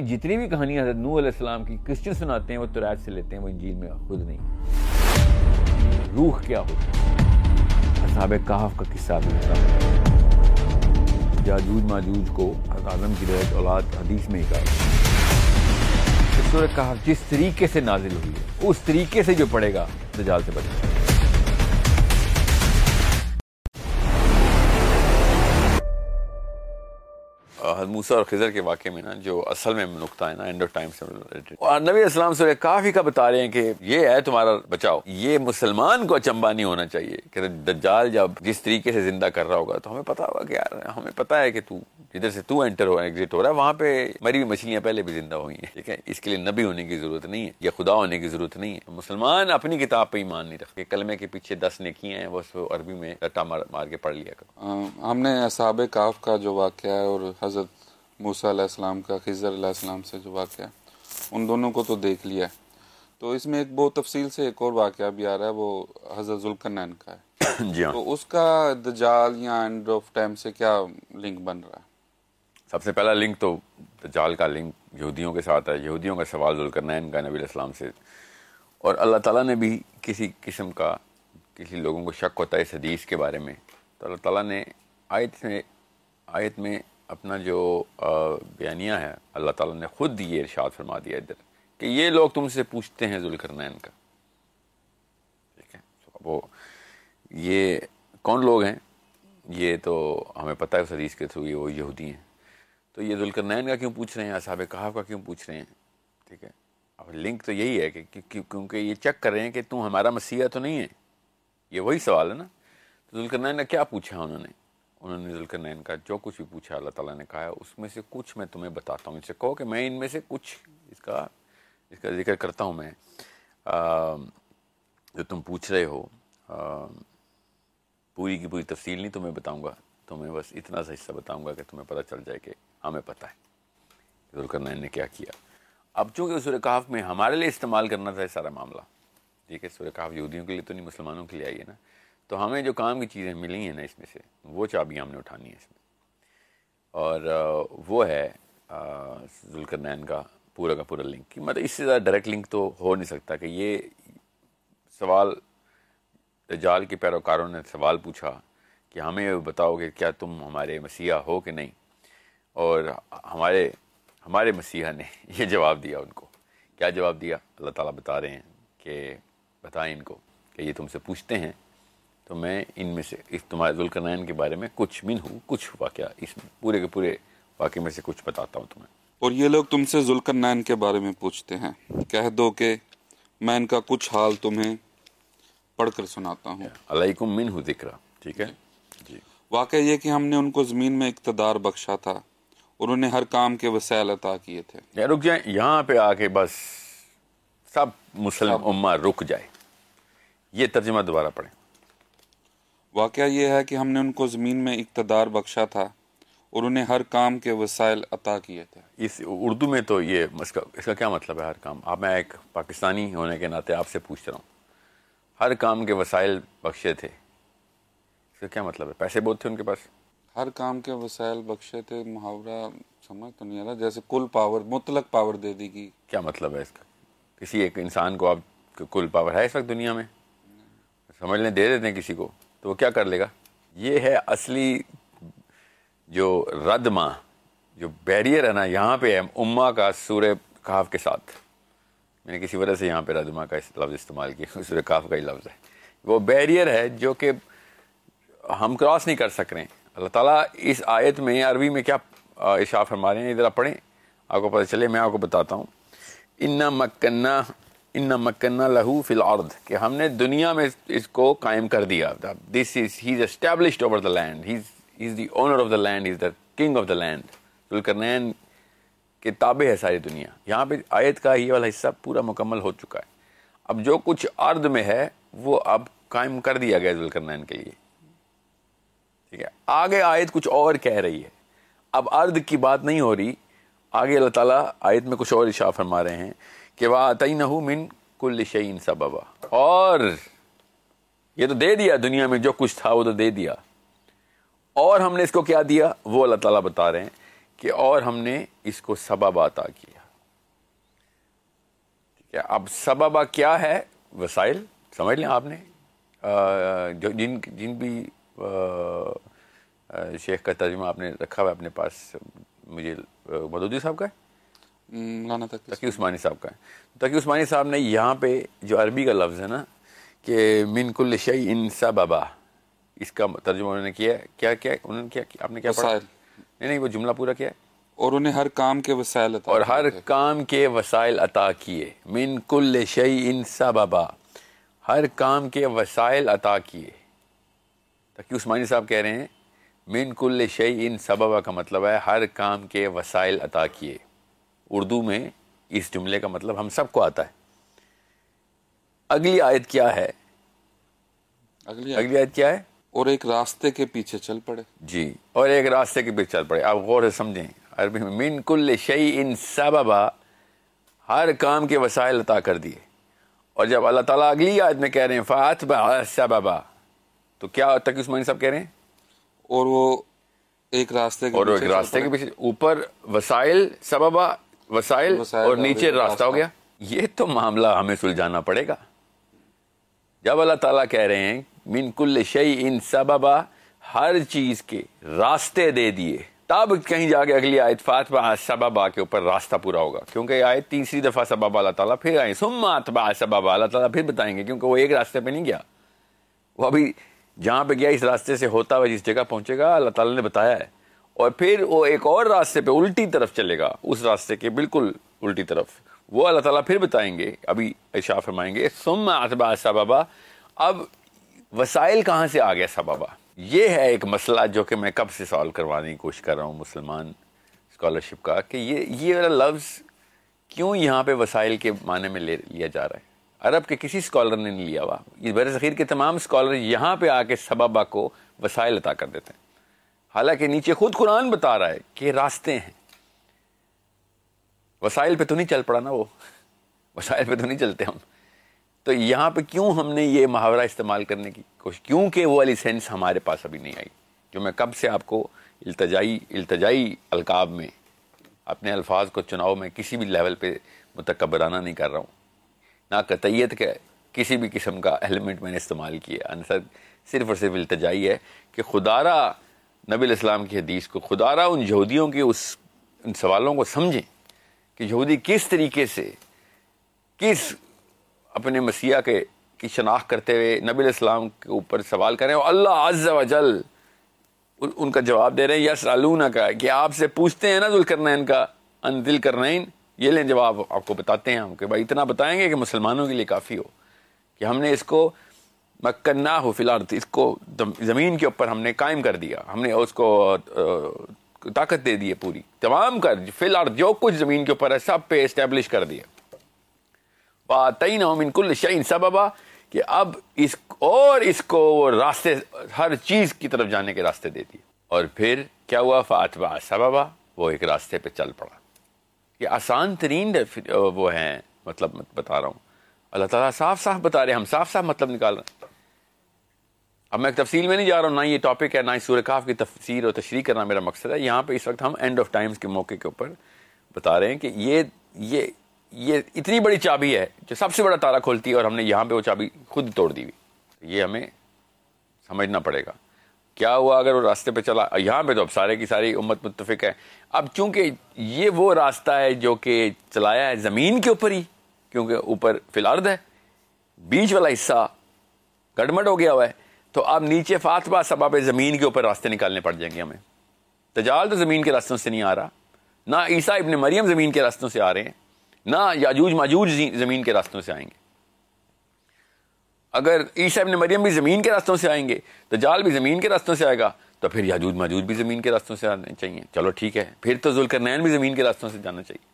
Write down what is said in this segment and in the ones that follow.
جتنی بھی کہانیاں حضرت نوح علیہ السلام کی کرسچن سناتے ہیں، وہ تورات سے لیتے ہیں، وہ انجیل میں خود نہیں روح کیا ہوتا اصحاب کہف کا قصہ بھی ہوتا ہے۔ جاجوج ماجوج کو حضرت اعظم کی روایت اولاد حدیث میں ہی کہا سورہ کہف جس طریقے سے نازل ہوئی ہے، اس طریقے سے جو پڑھے گا، دجال سے بچے گا موسا اور خضر کے واقعے میں نا، جو اصل میں نقطہ ہے نا اینڈ آف ٹائم سے اور نبی اسلام سے کافی کا بتا رہے ہیں کہ یہ ہے، تمہارا بچاؤ۔ یہ مسلمان کو اچمبا نہیں ہونا چاہیے کہ دجال جب جس طریقے سے زندہ کر رہا ہوگا تو ہمیں پتا ہوگا کہ یار، ہمیں پتا ہے کہ تو جدھر سے تو انٹر ہو ایگزٹ ہو رہا ہے، وہاں پہ مری ہوئی مچھلیاں پہلے بھی زندہ ہوئی ہیں۔ ٹھیک ہے؟ اس کے لیے نبی ہونے کی ضرورت نہیں ہے یا خدا ہونے کی ضرورت نہیں ہے۔ مسلمان اپنی کتاب پہ ایمان نہیں رکھتے۔ کلمے کے پیچھے دس نے کیے ہیں بس عربی میں رٹا مار مار کے پڑھ لیا کرو۔ ہم نے اصحاب کاف کا جو واقعہ ہے اور حضرت موسیٰ علیہ السلام کا خضر علیہ السلام سے جو واقعہ ان دونوں کو تو دیکھ لیا ہے۔ تو اس میں ایک بہت تفصیل سے ایک اور واقعہ بھی آ رہا ہے وہ حضرت ذوالقرنین کا ہے۔ جی ہاں۔ تو اس کا دجال یا اینڈ آف ٹائم سے کیا لنک بن رہا ہے؟ سب سے پہلا لنک تو دجال کا لنک یہودیوں کے ساتھ ہے۔ یہودیوں کا سوال ذوالقرنین کا نبی علیہ السلام سے۔ اور اللہ تعالیٰ نے بھی کسی قسم کا کسی لوگوں کو شک ہوتا ہے اس حدیث کے بارے میں۔ تو اللہ تعالیٰ نے آیت میں آیت میں اپنا جو بیانیہ ہے، اللہ تعالیٰ نے خود یہ ارشاد فرما دیا ادھر کہ یہ لوگ تم سے پوچھتے ہیں ذوالقرنین کا۔ ٹھیک ہے؟ وہ، یہ کون لوگ ہیں؟ یہ تو ہمیں پتہ ہے اس حدیث کے تھرو یہ وہ یہودی ہیں۔ تو یہ ذوالقرنین کا کیوں پوچھ رہے ہیں؟ اصحاب کہاف کا کیوں پوچھ رہے ہیں؟ ٹھیک ہے؟ اب لنک تو یہی ہے کہ کیونکہ یہ چیک کر رہے ہیں کہ تم ہمارا مسیحا تو نہیں ہے۔ یہ وہی سوال ہے نا۔ تو ذوالقرنین نے کیا پوچھا انہوں نے؟ انہوں نے ذوالقرنین کا جو کچھ بھی پوچھا، اللہ تعالیٰ نے کہا ہے اس میں سے کچھ میں تمہیں بتاتا ہوں، ان سے کہو کہ میں ان میں سے کچھ اس کا اس کا ذکر کرتا ہوں میں۔ جو تم پوچھ رہے ہو پوری کی پوری تفصیل نہیں تمہیں بتاؤں گا، تمہیں بس اتنا سا حصہ بتاؤں گا کہ تمہیں پتہ چل جائے کہ ہمیں پتہ ہے ذوالقرنین نے کیا کیا۔ اب چونکہ سورہ کہاف میں ہمارے لیے استعمال کرنا تھا سارا معاملہ، ٹھیک ہے، سورہ کہاف یہودیوں کے لیے تو نہیں، مسلمانوں کے لیے آئی ہے نا۔ تو ہمیں جو کام کی چیزیں ملی ہیں نا اس میں سے، وہ چابیاں ہم نے اٹھانی ہیں اس میں۔ اور وہ ہے ذوالقرنین کا پورا کا پورا لنک کی مطلب اس سے زیادہ ڈائریکٹ لنک تو ہو نہیں سکتا کہ یہ سوال جال کے پیروکاروں نے سوال پوچھا کہ ہمیں بتاؤ کہ کیا تم ہمارے مسیحا ہو کہ نہیں؟ اور ہمارے ہمارے مسیحا نے یہ جواب دیا ان کو۔ کیا جواب دیا؟ اللہ تعالیٰ بتا رہے ہیں کہ بتائیں ان کو کہ یہ تم سے پوچھتے ہیں۔ تو میں ان میں سے اس تمہارے ذوالقرنین کے بارے میں کچھ من ہوں کچھ واقعہ اس میں پورے کے پورے واقعے میں سے کچھ بتاتا ہوں تمہیں۔ اور یہ لوگ تم سے ذوالقرنین کے بارے میں پوچھتے ہیں۔ کہہ دو کہ میں ان کا کچھ حال تمہیں پڑھ کر سناتا ہوں۔ علیکم من ہوں ذکر ٹھیک ہے؟ جی۔ واقعہ یہ کہ ہم نے ان کو زمین میں اقتدار بخشا تھا اور انہیں ہر کام کے وسائل عطا کیے تھے۔ رک جائیں۔ یہاں پہ آ کے بس سب مسلم امہ رک جائے۔ یہ ترجمہ دوبارہ پڑھیں۔ واقعہ یہ ہے کہ ہم نے ان کو زمین میں اقتدار بخشا تھا اور انہیں ہر کام کے وسائل عطا کیے تھے۔ اس اردو میں تو یہ اس کا اس کا کیا مطلب ہے ہر کام؟ اب میں ایک پاکستانی ہونے کے ناطے آپ سے پوچھ رہا ہوں۔ ہر کام کے وسائل بخشے تھے۔ اس کا کیا مطلب ہے؟ پیسے بہت تھے ان کے پاس؟ ہر کام کے وسائل بخشے تھے محاورہ سمجھ تو نہیں آ رہا جیسے کل پاور مطلق پاور دے دی گی کیا مطلب ہے اس کا؟ کسی ایک انسان کو آپ کل پاور ہے اس وقت دنیا میں؟ سمجھ لیں دے دیتے ہیں کسی کو۔ تو وہ کیا کر لے گا؟ یہ ہے اصلی جو رد ماں، جو بیریئر ہے نا، یہاں پہ ہے اما کا سورہ کاف کے ساتھ۔ میں نے کسی وجہ سے یہاں پہ ردما کا لفظ استعمال کیا، سورہ کاف کا ہی لفظ ہے۔ وہ بیریئر ہے جو کہ ہم کراس نہیں کر سک رہے۔ ہیں اللہ تعالیٰ اس آیت میں، عربی میں کیا اشاف فرما رہے ہیں؟ ادھر آپ پڑھیں، آپ کو پتہ چلے، میں آپ کو بتاتا ہوں۔ ان مکنہ ان مکنا لہو فی الارض کہ ہم نے دنیا میں اس کو قائم کر دیا۔ This is he is established over the land he is the owner of the land is the king of the land Zulqarnain کے تابع ہے ساری دنیا۔ یہاں پہ آیت کا یہ والا حصہ پورا مکمل ہو چکا ہے۔ اب جو کچھ ارد میں ہے، وہ اب قائم کر دیا گیا ذوالکرنین کے لیے۔ ٹھیک ہے۔ آگے آیت کچھ اور کہہ رہی ہے۔ اب ارد کی بات نہیں ہو رہی۔ آگے اللہ تعالیٰ آیت میں کچھ اور اشاع فرما رہے ہیں۔ کہ وہ آئی من کل شعین سببا۔ اور یہ تو دے دیا دنیا میں جو کچھ تھا، وہ تو دے دیا۔ اور ہم نے اس کو کیا دیا؟ وہ اللہ تعالیٰ بتا رہے ہیں کہ اور ہم نے اس کو سبب عطا کیا۔ ٹھیک ہے، اب سبب کیا ہے؟ وسائل، سمجھ لیں آپ نے؟ جو جن جن بھی شیخ کا ترجمہ آپ نے رکھا ہوا اپنے پاس، مجھے مدودی صاحب کا ہے؟ مولانا تقی عثمانی. صاحب کا ہے۔ تقی عثمانی صاحب نے یہاں پہ جو عربی کا لفظ ہے نا کہ من کل شعی ان سببا اس کا ترجمہ انہوں نے کیا کیا کیا انہوں نے کیا آپ نے کیا پڑھا؟ نہیں نہیں وہ جملہ پورا کیا ہے؟ اور انہیں ہر کام کے وسائل عطا اور ہر کام کے وسائل عطا کیے۔ من کل شعی ان سببا ہر کام کے وسائل عطا کیے۔ تاکہ عثمانی صاحب کہہ رہے ہیں من کل شعی ان سببا کا مطلب ہے ہر کام کے وسائل عطا کیے۔ اردو میں اس جملے کا مطلب ہم سب کو آتا ہے۔ اگلی آیت کیا ہے؟ اگلی آیت۔ کیا ہے؟ اور ایک راستے کے پیچھے چل پڑے۔ جی اور ایک راستے کے پیچھے چل پڑے۔ آپ غور سے سمجھیں۔ عربی میں من کل شعی ان سببا ہر کام کے وسائل عطا کر دیے۔ اور جب اللہ تعالیٰ اگلی آیت میں کہہ رہے ہیں فات سببا تو کیا تک عثمانی صاحب کہہ رہے ہیں؟ اور وہ ایک راستے کے اور ایک راستے کے پیچھے اوپر وسائل سببا وسائل اور نیچے راستہ ہو گیا۔ یہ تو معاملہ ہمیں سلجھانا پڑے گا۔ جب اللہ تعالیٰ کہہ رہے ہیں من کل شعی ان سببا ہر چیز کے راستے دے دیے۔ تب کہیں جا کے اگلی آیت فاتبہ سببا کے اوپر راستہ پورا ہوگا۔ کیونکہ آیت تیسری دفعہ سبب اللہ تعالیٰ پھر آئے سما اتبا سببا۔ اللہ تعالیٰ پھر بتائیں گے کیونکہ وہ ایک راستے پہ نہیں گیا۔ وہ ابھی جہاں پہ گیا اس راستے سے ہوتا ہوا جس جگہ پہنچے گا اللہ تعالیٰ نے بتایا ہے۔ اور پھر وہ ایک اور راستے پہ الٹی طرف چلے گا، اس راستے کے بالکل الٹی طرف۔ وہ اللہ تعالیٰ پھر بتائیں گے، ابھی اشا فرمائیں گے سما اتبا سببا۔ اب وسائل کہاں سے آ گیا سببا؟ یہ ہے ایک مسئلہ جو کہ میں کب سے سالو کروانے کی کوشش کر رہا ہوں مسلمان اسکالرشپ کا، کہ یہ یہ والا لفظ کیوں یہاں پہ وسائل کے معنی میں لے لیا جا رہا ہے؟ عرب کے کسی اسکالر نے نہیں لیا ہوا۔ یہ بر ذخیر کے تمام اسکالر یہاں پہ آ کے سببا کو وسائل عطا کر دیتے ہیں۔ حالانکہ نیچے خود قرآن بتا رہا ہے کہ راستے ہیں۔ وسائل پہ تو نہیں چل پڑا نا وہ۔ وسائل پہ تو نہیں چلتے ہم۔ تو یہاں پہ کیوں ہم نے یہ محاورہ استعمال کرنے کی کوشش؟ کیونکہ وہ والی سینس ہمارے پاس ابھی نہیں آئی۔ جو میں کب سے آپ کو التجائی التجائی القاب میں، اپنے الفاظ کو چناؤ، میں کسی بھی لیول پہ متکبرانہ نہیں کر رہا ہوں۔ نہ قطعیت کا کسی بھی قسم کا ایلیمنٹ میں نے استعمال کیا عنصر صرف اور صرف التجائی ہے کہ خدارہ نبی الاسلام کی حدیث کو خدارہ ان یہودیوں کے اس ان سوالوں کو سمجھیں کہ یہودی کس طریقے سے کس اپنے مسیح کے کی شناخت کرتے ہوئے نبی علیہ السلام کے اوپر سوال کریں اور اللہ عز و جل ان کا جواب دے رہے ہیں یس علونا کا کہ آپ سے پوچھتے ہیں نا ذل کا ان دل کرنین یہ لیں جواب آپ کو بتاتے ہیں ہم کہ بھائی اتنا بتائیں گے کہ مسلمانوں کے لیے کافی ہو، کہ ہم نے اس کو مکن نہ ہو فی الحال اس کو زمین کے اوپر ہم نے قائم کر دیا۔ ہم نے اس کو طاقت دے دی ہے پوری۔ تمام کر، فی الحال جو کچھ زمین کے اوپر ہے، سب پہ اسٹیبلش کر دیا۔ من کل شعین سببا کہ اب اس، اور اس کو وہ راستے، ہر چیز کی طرف جانے کے راستے دے دیے اور پھر کیا ہوا؟ فاتبا سببا، وہ ایک راستے پہ چل پڑا۔ یہ آسان ترین وہ ہیں مطلب بتا رہا ہوں۔ اللہ تعالیٰ صاف صاف بتا رہے ہم صاف صاف مطلب نکال رہے ہیں۔ اب میں تفصیل میں نہیں جا رہا ہوں، نہ یہ ٹاپک ہے، نہ سورہ کاف کی تفسیر اور تشریح کرنا میرا مقصد ہے۔ یہاں پہ اس وقت ہم اینڈ آف ٹائمز کے موقع کے اوپر بتا رہے ہیں کہ یہ یہ یہ اتنی بڑی چابی ہے جو سب سے بڑا تالا کھولتی ہے اور ہم نے یہاں پہ وہ چابی خود توڑ دی ہوئی۔ یہ ہمیں سمجھنا پڑے گا۔ کیا ہوا اگر وہ راستے پہ چلا؟ یہاں پہ تو اب سارے کی ساری امت متفق ہے۔ اب چونکہ یہ وہ راستہ ہے جو کہ چلایا ہے زمین کے اوپر ہی، کیونکہ اوپر فی الحال ہے، بیچ والا حصہ گڑمٹ ہو گیا ہوا ہے۔ تو اب نیچے فاتبہ سبا پہ زمین کے اوپر راستے نکالنے پڑ جائیں گے ہمیں۔ تجال تو زمین کے راستوں سے نہیں آ رہا۔ نہ عیسیٰ ابن مریم زمین کے راستوں سے آ رہے ہیں، نہ یاجوج ماجوج زمین کے راستوں سے آئیں گے۔ اگر عیسیٰ ابن مریم بھی زمین کے راستوں سے آئیں گے تو جال بھی زمین کے راستوں سے آئے گا، تو پھر یاجوج ماجوج بھی زمین کے راستوں سے آنے چاہیے۔ چلو ٹھیک ہے، پھر تو ذوالکر نین بھی زمین کے راستوں سے جانا چاہیے۔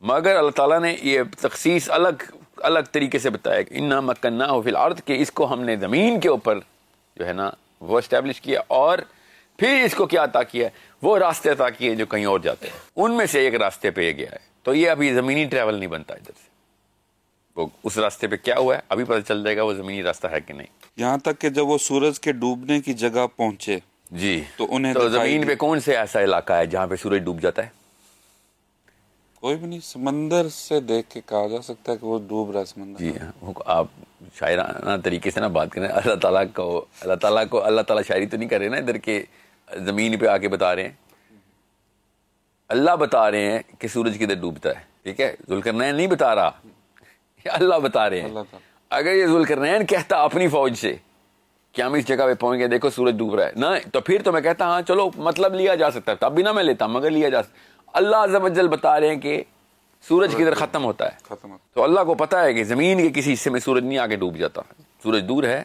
مگر اللہ تعالیٰ نے یہ تخصیص الگ الگ طریقے سے بتایا کہ ان مکن نہ ہو فی الحال کہ اس کو ہم نے زمین کے اوپر جو ہے نا وہ اسٹیبلش کیا اور پھر اس کو کیا عطا کیا ہے؟ وہ راستے عطا کیے جو کہیں اور جاتے ہیں۔ ان میں سے ایک راستے پہ یہ گیا ہے۔ تو یہ ابھی زمینی ٹریول نہیں بنتا ادھر سے۔ وہ اس راستے پہ کیا ہوا ہے؟ ابھی پتہ چل جائے گا وہ زمینی راستہ ہے کہ نہیں۔ یہاں تک کہ جب وہ سورج کے ڈوبنے کی جگہ پہنچے جی۔ تو انہیں تو زمین پہ کون سے ایسا علاقہ ہے جہاں پہ سورج ڈوب جاتا ہے؟ کوئی بھی نہیں سمندر سے دیکھ کے کہا جا سکتا ہے کہ وہ ڈوب رہا ہے سمندر۔ جی ہاں آپ شاعرانہ طریقے سے نا بات کریں اللہ تعالیٰ کو اللہ تعالیٰ کو اللہ تعالیٰ شاعری تو نہیں کر رہے نا ادھر کے زمین پہ آ کے بتا رہے ہیں۔ اللہ بتا رہے ہیں کہ سورج کدھر ڈوبتا ہے ٹھیک ہے؟ ذوالقرنین نہیں بتا رہا۔ اللہ بتا رہے ہیں۔ اگر یہ ذوالقرنین کہتا اپنی فوج سے کہ ہم اس جگہ پہ پہنچ گئے دیکھو سورج ڈوب رہا ہے۔ نہ تو پھر تو میں کہتا ہاں چلو مطلب لیا جا سکتا ہے تب بھی نہ میں لیتا مگر لیا جا سکتا۔ اللہ عز و جل بتا رہے ہیں کہ سورج کدھر ختم ہوتا ہے۔ ختم تو اللہ کو پتا ہے کہ زمین کے کسی حصے میں سورج نہیں آگے ڈوب جاتا۔ سورج دور ہے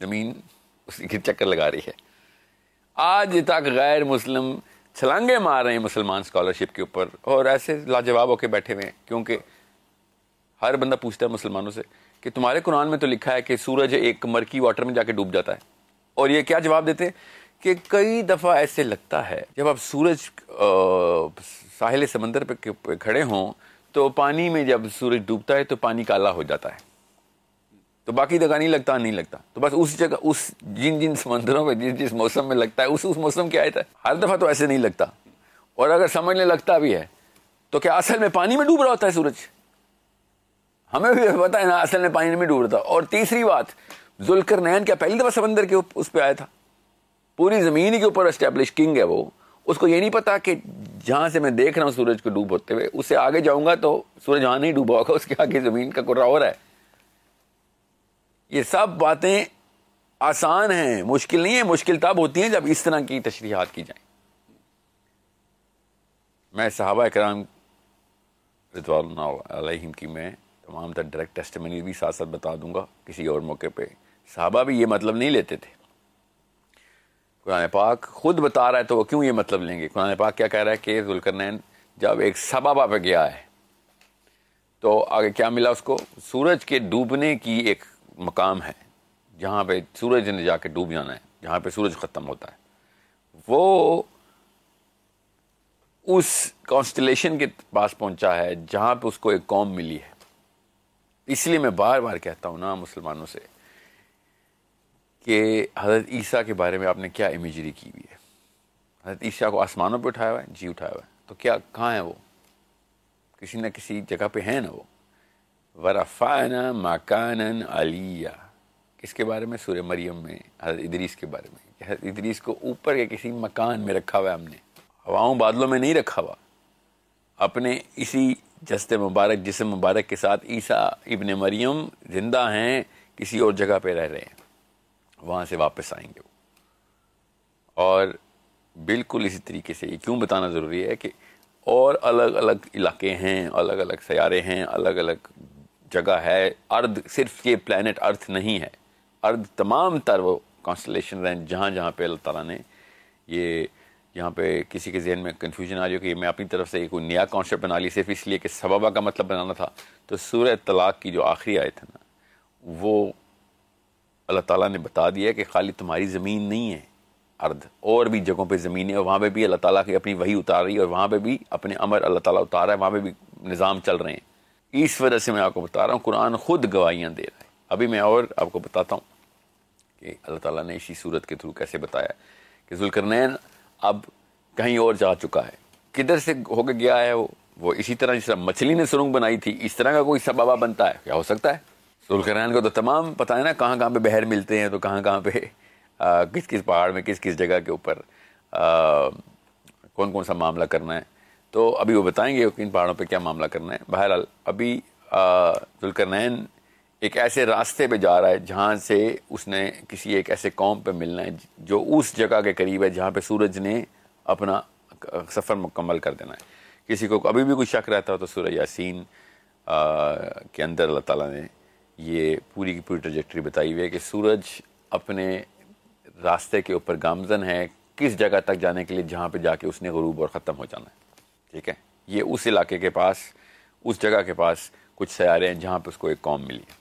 زمین اسی کے چکر لگا رہی ہے۔ آج تک غیر مسلم چھلانگے مار رہے ہیں مسلمان اسکالرشپ کے اوپر اور ایسے لاجواب ہو کے بیٹھے ہوئے ہیں۔ کیونکہ ہر بندہ پوچھتا ہے مسلمانوں سے کہ تمہارے قرآن میں تو لکھا ہے کہ سورج ایک مرکی واٹر میں جا کے ڈوب جاتا ہے۔ اور یہ کیا جواب دیتے ہیں؟ کہ کئی دفعہ ایسے لگتا ہے جب آپ سورج آ، ساحل سمندر پہ کھڑے ہوں تو پانی میں جب سورج ڈوبتا ہے تو پانی کالا ہو جاتا ہے۔ تو باقی جگہ نہیں لگتا نہیں لگتا۔ تو بس اس جگہ، اس جن جن سمندروں میں جس جس موسم میں لگتا ہے، اس اس موسم کیا آتا ہے۔ ہر دفعہ تو ایسے نہیں لگتا۔ اور اگر سمجھنے لگتا بھی ہے، تو کیا اصل میں پانی میں ڈوب رہا ہوتا ہے سورج؟ ہمیں بھی پتا ہے نا، اصل میں پانی میں ڈوب رہا تھا اور تیسری بات ذوالکر نین کیا پہلی دفعہ سمندر کے اس پہ آیا تھا؟ پوری زمین کے اوپر اسٹیبلش کنگ ہے وہ۔ اس کو یہ نہیں پتا کہ جہاں سے میں دیکھ رہا ہوں سورج کو ڈوب ہوتے ہوئے اس سے آگے جاؤں گا تو سورج وہاں نہیں ڈوبا ہوگا، اس کے آگے زمین کا کرا اور ہے۔ یہ سب باتیں آسان ہیں، مشکل نہیں ہے، مشکل تب ہوتی ہیں جب اس طرح کی تشریحات کی جائیں۔ میں صحابہ کرام رضوان علیہم کی میں تمام تر ڈائریکٹ ٹیسٹمنی بھی ساتھ ساتھ بتا دوں گا کسی اور موقع پہ۔ صحابہ بھی یہ مطلب نہیں لیتے تھے۔ قرآن پاک خود بتا رہا ہے تو وہ کیوں یہ مطلب لیں گے؟ قرآن پاک کیا کہہ رہا ہے کہ ذوالقرنین جب ایک سبابہ پہ گیا ہے، تو آگے کیا ملا اس کو؟ سورج کے ڈوبنے کی ایک مقام ہے، جہاں پہ سورج نے جا کے ڈوب جانا ہے، جہاں پہ سورج ختم ہوتا ہے۔ وہ اس کانسٹلیشن کے پاس پہنچا ہے جہاں پہ اس کو ایک قوم ملی ہے۔ اس لیے میں بار بار کہتا ہوں نا مسلمانوں سے کہ حضرت عیسیٰ کے بارے میں آپ نے کیا امیجری کی ہوئی ہے؟ حضرت عیسیٰ کو آسمانوں پہ اٹھایا ہوا ہے جی اٹھایا ہوا ہے۔ تو کیا، کہاں ہے وہ؟ کسی نہ کسی جگہ پہ ہے نا وہ؟ ورفعنا مکانا علیہ کس کے بارے میں؟ سورہ مریم میں، حضرت ادریس کے بارے میں۔ حضرت ادریس کو اوپر کے کسی مکان میں رکھا ہوا ہے ہم نے۔ ہواؤں بادلوں میں نہیں رکھا ہوا۔ اپنے اسی جسد مبارک، جسم مبارک کے ساتھ عیسیٰ ابن مریم زندہ ہیں، کسی اور جگہ پہ رہ رہے ہیں۔ وہاں سے واپس آئیں گے وہ۔ اور بالکل اسی طریقے سے یہ کیوں بتانا ضروری ہے کہ اور الگ الگ علاقے ہیں، الگ الگ سیارے ہیں، الگ الگ جگہ ہے۔ ارد صرف یہ پلانٹ ارتھ نہیں ہے۔ ارد تمام تر وہ کانسٹلیشن ہیں جہاں جہاں پہ اللہ تعالیٰ نے یہ یہاں پہ کسی کے ذہن میں کنفیوژن آ جائے کہ میں اپنی طرف سے کوئی نیا کانسیپٹ بنا لی صرف اس لیے کہ سببہ کا مطلب بنانا تھا۔ تو سورہ طلاق کی جو آخری آیت ہے نا، وہ اللہ تعالیٰ نے بتا دیا کہ خالی تمہاری زمین نہیں ہے ارد، اور بھی جگہوں پہ زمینیں، اور وہاں پہ بھی اللہ تعالیٰ کی اپنی وہی اتار رہی ہے، اور وہاں پہ بھی اپنے امر اللہ تعالیٰ اتار رہا ہے، وہاں پہ بھی نظام چل رہے ہیں۔ اس وجہ سے میں آپ کو بتا رہا ہوں، قرآن خود گواہیاں دے رہا ہے۔ ابھی میں اور آپ کو بتاتا ہوں کہ اللہ تعالیٰ نے اسی صورت کے تھرو کیسے بتایا کہ ذوالقرنین اب کہیں اور جا چکا ہے۔ کدھر سے ہو کے گیا ہے وہ؟ وہ اسی طرح جس طرح مچھلی نے سرنگ بنائی تھی، اس طرح کا کوئی سبابہ بنتا ہے؟ کیا ہو سکتا ہے؟ ذوالقرنین کو تو تمام پتہ ہے نا کہاں کہاں پہ بہر ملتے ہیں تو کہاں کہاں پہ آ, کس کس پہاڑ میں کس کس جگہ کے اوپر آ, کون کون سا معاملہ کرنا ہے۔ تو ابھی وہ بتائیں گے کہ ان پہاڑوں پہ کیا معاملہ کرنا ہے۔ بہرحال ابھی ذوالقرنین ایک ایسے راستے پہ جا رہا ہے جہاں سے اس نے کسی ایک ایسے قوم پہ ملنا ہے جو اس جگہ کے قریب ہے جہاں پہ سورج نے اپنا سفر مکمل کر دینا ہے۔ کسی کو ابھی بھی کوئی شک رہتا ہو تو سورہ یاسین کے اندر اللہ تعالیٰ نے یہ پوری کی پوری ٹریجیکٹری بتائی ہوئی ہے کہ سورج اپنے راستے کے اوپر گامزن ہے، کس جگہ تک جانے کے لیے، جہاں پہ جا کے اس نے غروب اور ختم ہو جانا ہے، ٹھیک ہے؟ یہ اس علاقے کے پاس، اس جگہ کے پاس کچھ سیارے ہیں جہاں پہ اس کو ایک قوم ملی ہے۔